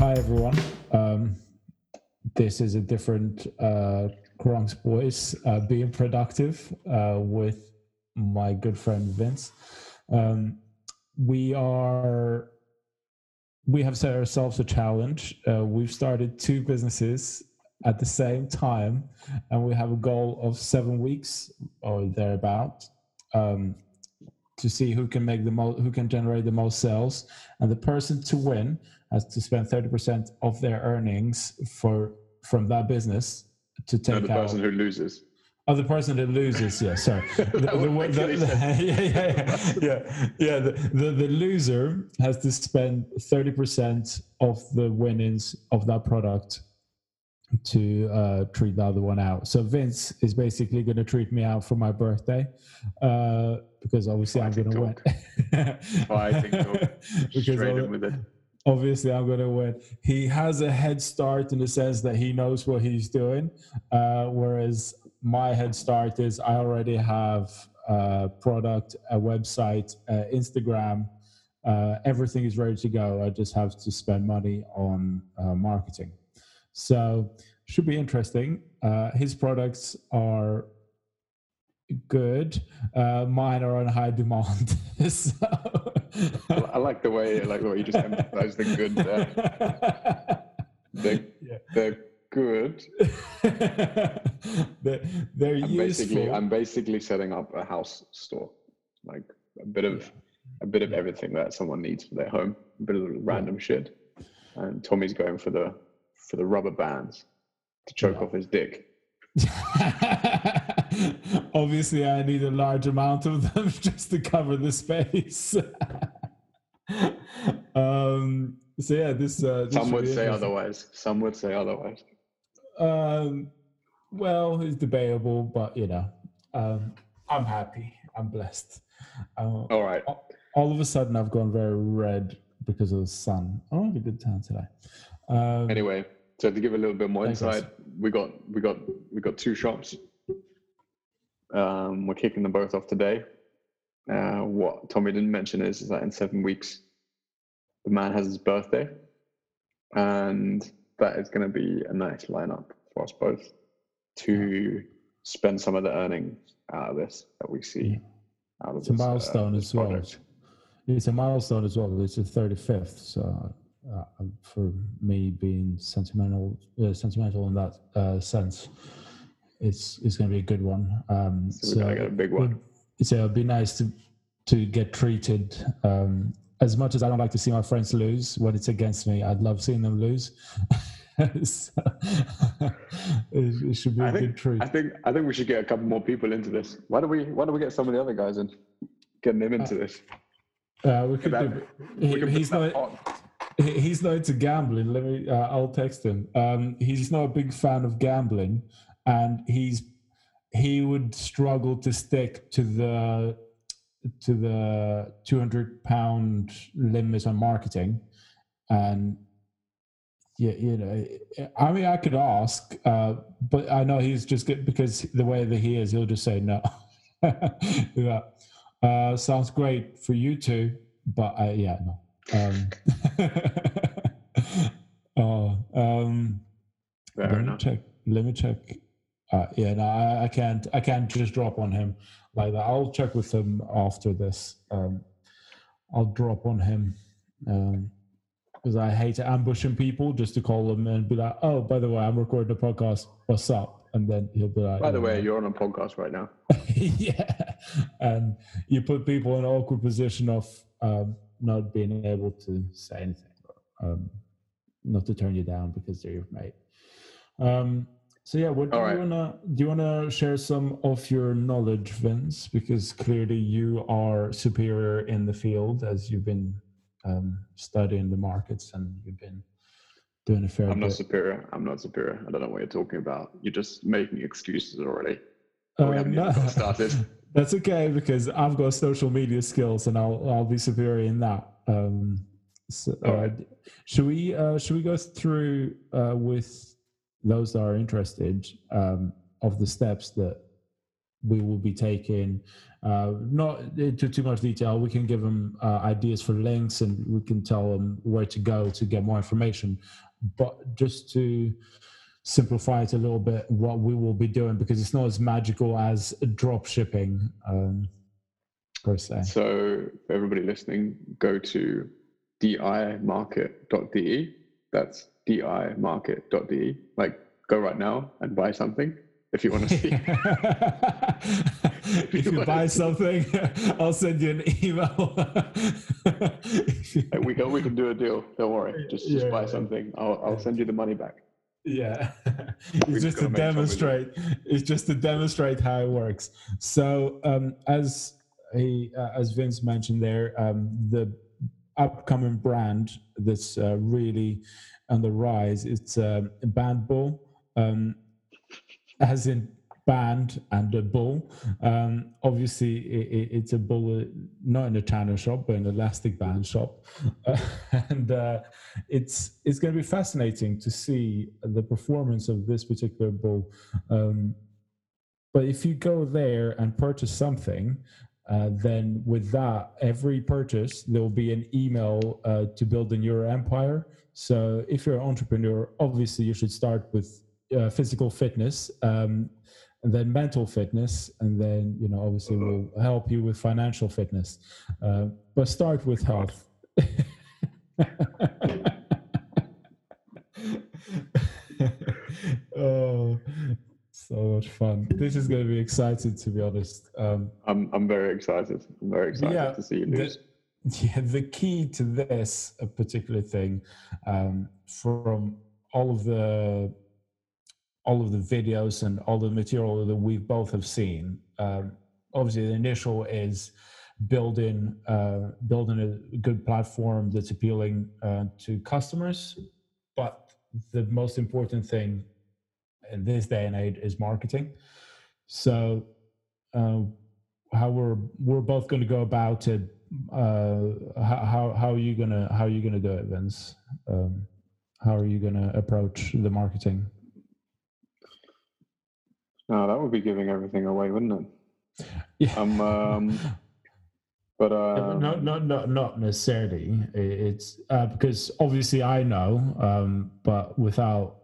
Hi, everyone. Um, this is a different uh, Kronks Boys uh, being productive uh, with my good friend Vince. Um, we are we have set ourselves a challenge. Uh, we've started two businesses at the same time, and we have a goal of seven weeks or thereabout um, to see who can make the most, who can generate the most sales, and the person to win has to spend thirty percent of their earnings for from that business to take No, the out. person who loses. Oh, the person that loses, yeah, sorry. The, the- the- any the- sense. yeah, yeah, yeah, yeah, yeah. The, the, loser has to spend 30% of the winnings of that product to uh, treat the other one out. So Vince is basically going to treat me out for my birthday uh, because obviously I'm going to win. Fighting talk. Straight in with it. Obviously I'm going to win. He has a head start in the sense that he knows what he's doing, uh, whereas my head start is I already have a product, a website, uh, Instagram. Uh, everything is ready to go. I just have to spend money on uh, marketing. So should be interesting. Uh, his products are good. Uh, mine are on high demand. so, I like the way, like the way you just emphasize the good. There. They're, Yeah. they're good. they're, they're I'm basically, useful. I'm basically setting up a house store, like a bit of, a bit of everything that someone needs for their home, a bit of random shit. And Tommy's going for the, for the rubber bands to choke Yeah. off his dick. Obviously, I need a large amount of them just to cover the space. um, so yeah, this. Uh, this Some would say otherwise. Some would say otherwise. Um, well, it's debatable, but you know, um, I'm happy. I'm blessed. Uh, All right. all of a sudden, I've gone very red because of the sun. I'm having a good time today. Um, Anyway, so to give a little bit more insight, we got we got we got two shops. Um, we're kicking them both off today. Uh, what Tommy didn't mention is, is that in seven weeks, the man has his birthday, and that is going to be a nice lineup for us both to spend some of the earnings out of this that we see out of It's a this, uh, milestone this as well. It's a milestone as well. It's the 35th. So uh, for me being sentimental, uh, sentimental in that uh, sense, it's it's going to be a good one. Um, So we're gonna a big one. So it'd be nice to to get treated. Um, as much as I don't like to see my friends lose when it's against me, I'd love seeing them lose. So, it, it should be a I good treat. I think I think we should get a couple more people into this. Why don't we Why don't we get some of the other guys in, getting them into this? Uh, we could that- do, he- he's not. on. He's not into gambling. Let me. Uh, I'll text him. Um, he's not a big fan of gambling, and he's he would struggle to stick to the to the two hundred pound limit on marketing, and yeah, you know, I mean, I could ask, uh, but I know he's just good because the way that he is, he'll just say no. yeah, uh, sounds great for you two, but I, yeah, no. Um, oh, um, Fair let me enough. check. Let me check. Uh, yeah, no, I, I can't. I can't just drop on him like that. I'll check with him after this. Um, I'll drop on him because I hate ambushing people just to call them and be like, "Oh, by the way, I'm recording a podcast. What's up?" And then he'll be like, By the way, yeah." you're on a podcast right now. yeah, and you put people in an awkward position of um, not being able to say anything, um, not to turn you down because they're your mate. So yeah, what do All you right. wanna do? You wanna share some of your knowledge, Vince? Because clearly you are superior in the field as you've been um, studying the markets and you've been doing a fair I'm not superior. I'm not superior. I don't know what you're talking about. You're just making excuses already. we haven't no. even got started. That's okay because I've got social media skills and I'll I'll be superior in that. Um, so, All uh, should we uh, should we go through uh, with those that are interested um, of the steps that we will be taking uh, not into too much detail. We can give them uh, ideas for links and we can tell them where to go to get more information. But just to simplify it a little bit, what we will be doing because it's not as magical as drop shipping um, per se. So, for everybody listening, go to dimarket.de. That's dimarket.de. Like, go right now and buy something if you want to see. if you buy something, I'll send you an email. we can we can do a deal. Don't worry. Just just yeah, buy yeah. something. I'll I'll send you the money back. Yeah, it's just to demonstrate. It's just to demonstrate how it works. So um, as he, uh, as Vince mentioned there, um, the upcoming brand that's uh, really on the rise. It's uh, Bandbull. Um, as in band and a bull. Um, obviously, it, it's a bull, not in a tanner shop, but an elastic band shop, uh, and uh, it's it's going to be fascinating to see the performance of this particular bull. Um, but if you go there and purchase something, uh, then with that, every purchase there will be an email uh, to building your empire. So if you're an entrepreneur, obviously you should start with uh, physical fitness um, and then mental fitness and then you know obviously we'll help you with financial fitness. Uh, but start with health. Oh so much fun. This is going to be exciting to be honest. Um, i'm i'm very excited. I'm very excited yeah, to see you lose the, yeah the key to this particular thing um, from all of the all of the videos and all the material that we both have seen. Um, obviously, the initial is building uh, building a good platform that's appealing uh, to customers, but the most important thing in this day and age is marketing. So, uh, how we're we're both going to go about it. Uh, how how are you gonna how are you gonna do it, Vince? Um, how are you gonna approach the marketing? No, that would be giving everything away, wouldn't it? Yeah. Um, um but uh, no, no, no, not necessarily. It's uh, because obviously I know, um, but without,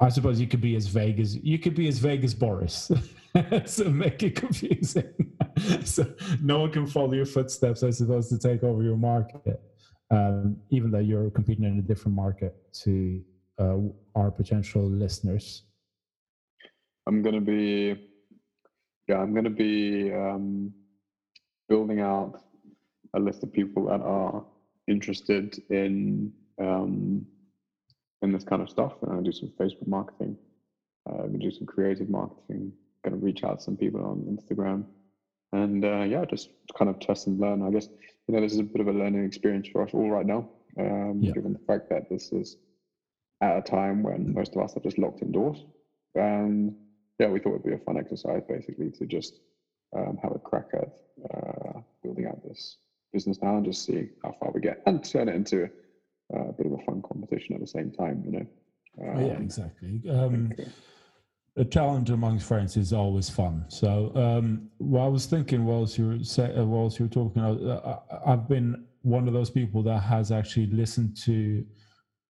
I suppose you could be as vague as you could be as vague as Boris, so make it confusing. so no one can follow your footsteps. I suppose to take over your market, um, even though you're competing in a different market to uh, our potential listeners. I'm to be, yeah, I'm to be um, building out a list of people that are interested in um, in this kind of stuff. And to do some Facebook marketing. Uh, I'm going to do some creative marketing. Going to reach out to some people on Instagram, and uh, yeah, just kind of test and learn. I guess you know this is a bit of a learning experience for us all right now, um, yeah. given the fact that this is at a time when most of us are just locked indoors. And yeah, we thought it'd be a fun exercise basically to just um, have a crack at uh, building out this business now and just see how far we get and turn it into uh, a bit of a fun competition at the same time, you know. Um, yeah, exactly. Um, a challenge amongst friends is always fun. So, um, what I was thinking whilst you were say, uh, whilst you were talking, uh, I've been one of those people that has actually listened to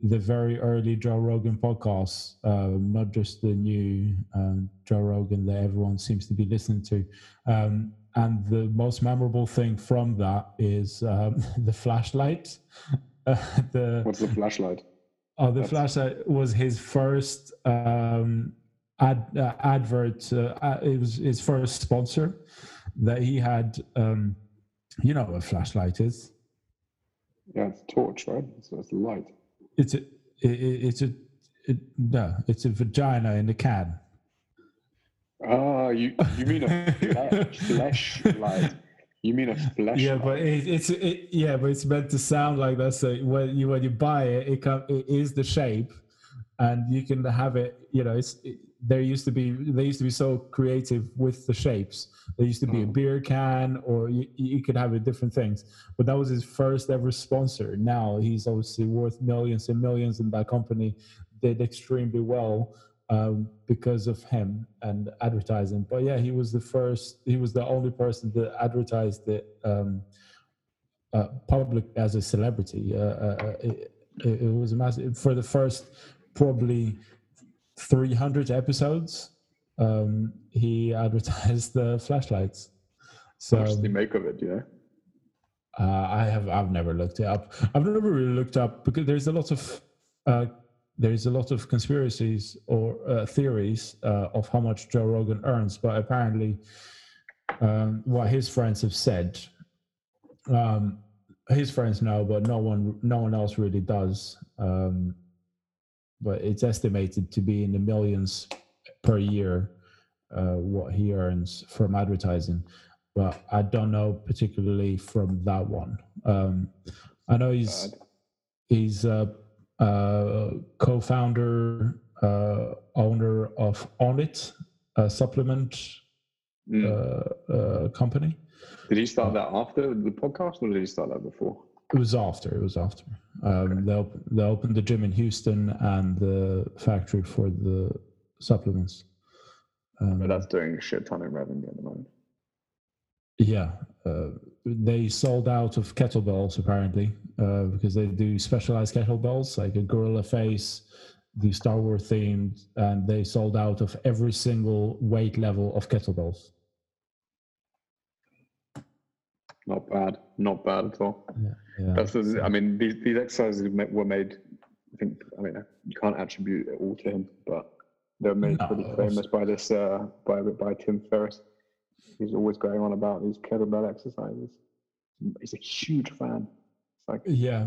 the very early Joe Rogan podcasts, uh, not just the new um, Joe Rogan that everyone seems to be listening to. Um, and the most memorable thing from that is um, the flashlight. Uh, the, What's the flashlight? Oh, the flashlight was his first um, ad, uh, advert. Uh, it was his first sponsor that he had. Um, you know what a flashlight is? Yeah, it's a torch, right? So it's a light. It's a it, it's a it, no, it's a vagina in the can. Oh, you you mean a flesh, flashlight? You mean a flesh? Yeah, but it, it's it, yeah, but it's meant to sound like that. So when you when you buy it, it come, it is the shape, and you can have it. You know, it's it, there used to be they used to be so creative with the shapes. There used to be a mm. beer can, or you, you could have it different things. But that was his first ever sponsor. Now he's obviously worth millions and millions, and that company did extremely well. Um, because of him and advertising. But yeah, he was the first. He was the only person that advertised it um, uh, public as a celebrity. Uh, uh, uh it, it, it was massive for the first probably 300 episodes. Um, he advertised the flashlights. So What does he make of it? Yeah. uh, I have I've never looked it up. I've never really looked up because there's a lot of uh, there's a lot of conspiracies or uh, theories uh, of how much Joe Rogan earns, but apparently, um, what his friends have said, um, his friends know, but no one no one else really does. Um, but it's estimated to be in the millions per year uh, what he earns from advertising but I don't know particularly from that one. Um, I know he's Bad. he's a co-founder, uh, owner of Onnit, a supplement Mm. uh, uh, company. did he start that after the podcast, or did he start that before? It was after. It was after. Um, they, op- they opened the gym in Houston and the factory for the supplements. Um, But that's doing a shit ton of revenue at the moment. Yeah, uh, they sold out of kettlebells apparently uh, because they do specialized kettlebells like a gorilla face, the Star Wars themed, and they sold out of every single weight level of kettlebells. Not bad. Not bad at all. Yeah, That's the, I mean, these, these exercises were made. I think. I mean, you can't attribute it all to him, but they're made No, pretty famous by this uh, by by Tim Ferriss. He's always going on about his kettlebell exercises. He's a huge fan. It's like yeah,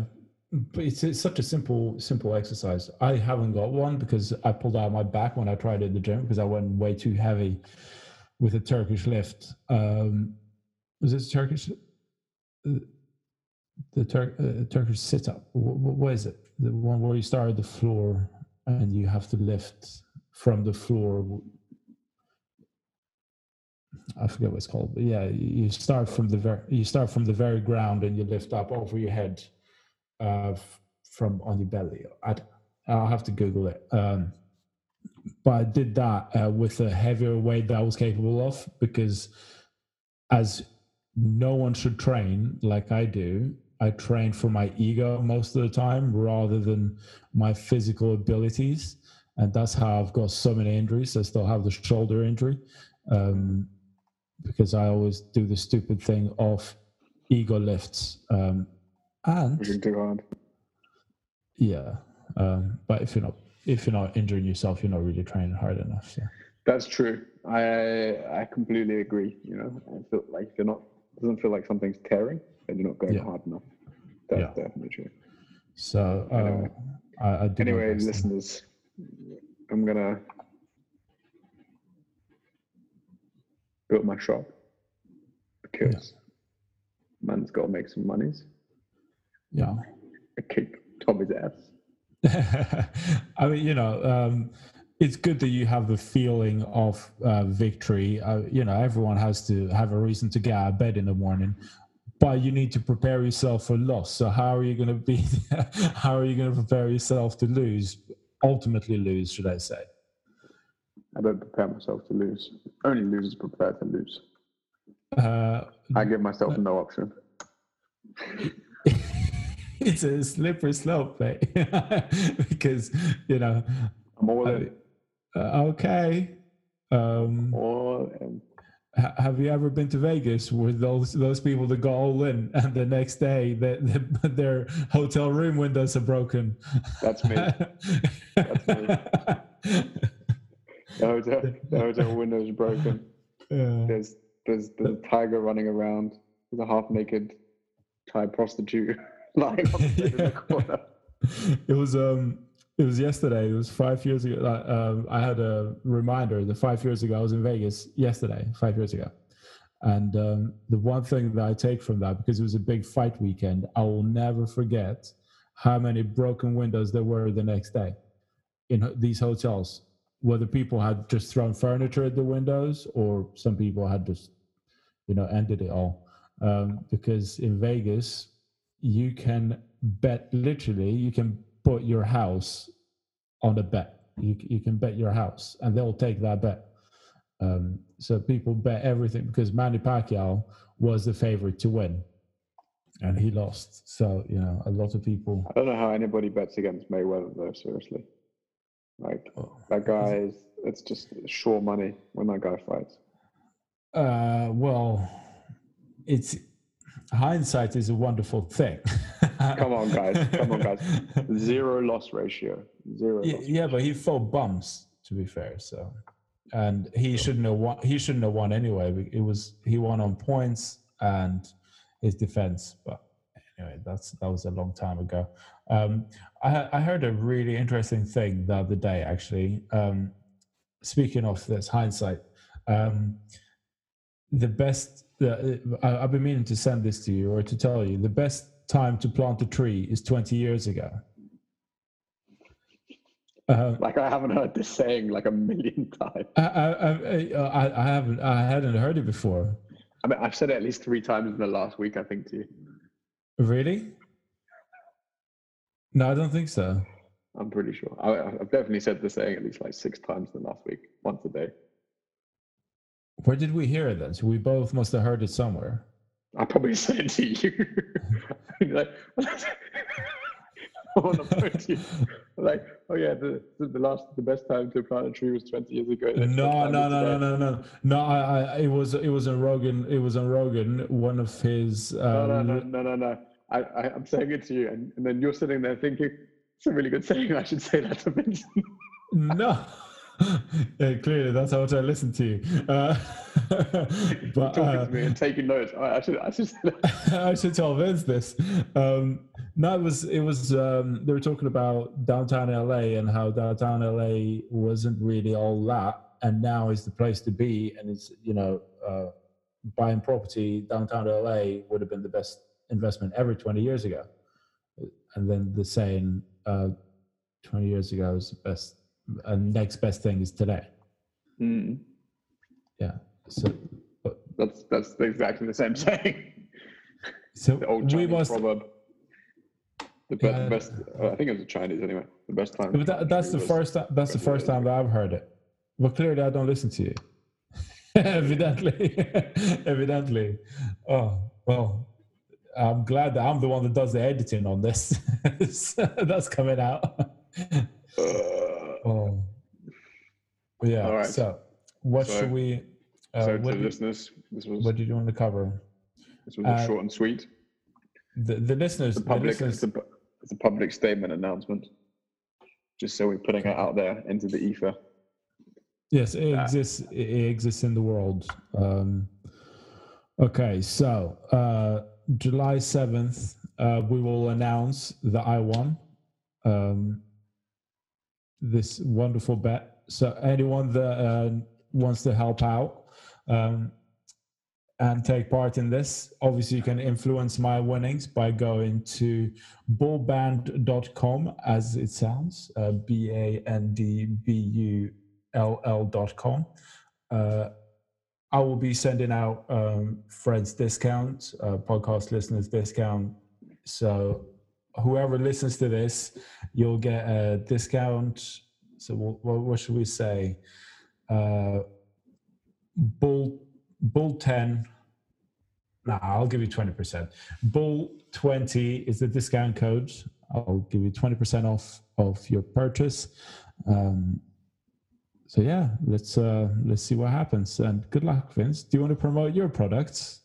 but it's, it's such a simple simple exercise. I haven't got one because I pulled out my back when I tried it at the gym because I went way too heavy with a Turkish lift. Um, was it Turkish? The Tur- uh, Turkish sit up. What, What is it? The one where you start at the floor and you have to lift from the floor. I forget what it's called, but yeah, you start from the very you start from the very ground and you lift up over your head, uh, from on your belly. I, I'll have to Google it. Um, but I did that uh, with a heavier weight that I was capable of because, as no one should train like I do, I train for my ego most of the time rather than my physical abilities, and that's how I've got so many injuries. I still have the shoulder injury. Um, because I always do the stupid thing of ego lifts. Um, and too hard. yeah, um, but if you're not if you're not injuring yourself, you're not really training hard enough. So. That's true. I I completely agree. You know, I feel like you're not doesn't feel like something's tearing, and you're not going Yeah. hard enough. That's Yeah. definitely true. So Anyway. uh, I, I do my Anyway, listeners, I'm gonna build my shop because man's got to make some monies. Yeah. I kick Tommy's ass. I mean, you know, um, it's good that you have the feeling of uh, victory. Uh, you know, everyone has to have a reason to get out of bed in the morning, but you need to prepare yourself for loss. So how are you going to be? how are you going to prepare yourself to lose? Ultimately, lose, should I say? I don't prepare myself to lose. Only losers prepare to lose. Uh, I give myself no option. it's a slippery slope, mate. because you know, I'm all in. uh, okay. Um, All in. Ha- have you ever been to Vegas with those those people that go all in and the next day the, the, their hotel room windows are broken? That's me. That's me. The hotel, the hotel window's broken. Yeah. There's there's there's a tiger running around. There's a half naked Thai prostitute lying on the bed in the corner. It was um it was yesterday. It was five years ago. Um, I had a reminder that five years ago I was in Vegas yesterday, five years ago. And um, the one thing that I take from that, because it was a big fight weekend, I will never forget how many broken windows there were the next day in these hotels, whether people had just thrown furniture at the windows or some people had just, you know, ended it all. Um, because in Vegas, you can bet literally, you can put your house on a bet You you can bet your house, and they'll take that bet. Um, so people bet everything because Manny Pacquiao was the favorite to win, and he lost. So you know, a lot of people. I don't know how anybody bets against Mayweather though. Seriously, like Oh, that guy is. It's just sure money when that guy fights. Uh, well, it's hindsight is a wonderful thing. Come on, guys. Come on, guys. Zero loss ratio. Zero. yeah, loss yeah, but he fought bums to be fair. So, and he shouldn't have won. He shouldn't have won anyway. It was he won on points and his defense. But anyway, that's that was a long time ago. Um, I, I heard a really interesting thing the other day. Actually, um, speaking of this hindsight, um, the best. Uh, I, I've been meaning to send this to you or to tell you the best time to plant a tree is 20 years ago. Uh, Like I haven't heard this saying like a million times. I, I, I, I, I haven't, I hadn't heard it before. I mean, I've said it at least three times in the last week. I think to you. Really? No, I don't think so. I'm pretty sure. I, I've definitely said the saying at least like six times in the last week, once a day. Where did we hear it then? So we both must have heard it somewhere. I probably said it to you. like, on the phone. Like, oh yeah, the, the last the best time to plant a tree was 20 years ago. No, no, no, no, no, no, no. I, I, it was, it was on Rogan. It was on Rogan. One of his. Uh, No, no, no, no, no, no. I, I, I'm saying it to you, and, and then you're sitting there thinking, it's a really good saying. I should say that to Vincent. No. yeah, clearly, that's how I listen to you. Uh, but talking uh, to me and taking notes. I, I should, I should say that. I should tell Vince this. Um, no, it was it was um, they were talking about downtown LA and how downtown LA wasn't really all that, and now is the place to be. And it's you know uh, buying property downtown LA would have been the best investment ever 20 years ago. And then the saying uh, 20 years ago is the best, and next best thing is today. Mm, Yeah. So that's that's exactly the same saying. so The old we Chinese must. proverb. The, be- Yeah. best. Uh, I think it was a Chinese anyway. The best time. But that, that's the first time. That's the first time that I've heard it. But clearly, I don't listen to you. Evidently, evidently. Oh well, I'm glad that I'm the one that does the editing on this. that's coming out. Uh, Oh, yeah. All right. So, what So- should we? Uh, so what, to you, listeners, this was what do you want to cover? this was uh, short and sweet. The the listeners. The The public. listeners It's a, it's a public statement announcement. Just so we're putting it out there into the ether. Yes, it exists. It exists in the world. Um, okay, so uh, July seventh, uh, we will announce that I won um, this wonderful bet. So anyone that uh, wants to help out um, and take part in this, obviously you can influence my winnings by going to bullband.com as it sounds, uh, B A N D B U ll.com. Uh, I will be sending out um, friends discount, uh, podcast listeners discount. So whoever listens to this, you'll get a discount. So what, what, what should we say? Uh, bull bull 10 nah, i'll give you 20% bull 20 is the discount code i'll give you 20% off of your purchase um, so yeah let's uh let's see what happens and good luck vince do you want to promote your products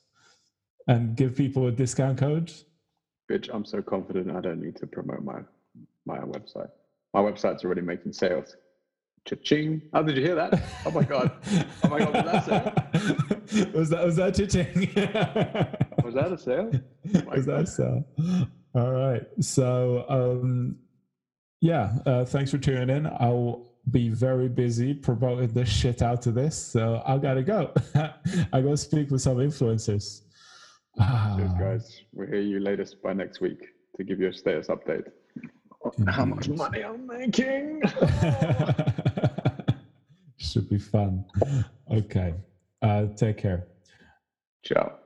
and give people a discount code Bitch, I'm so confident I don't need to promote my my website. My website's already making sales. Cha-ching. How did you hear that? Oh my god. Oh my god, was that sale? was that was that cha-ching? Was that a sale? my was that God. so? All right. So um yeah, uh, thanks for tuning in. I'll be very busy promoting the shit out of this. So I gotta go. I gotta speak with some influencers. Cheers, Ah, guys. We'll hear you latest by next week to give you a status update. on How much money I'm making? Should be fun. Okay. Uh, take care. Ciao.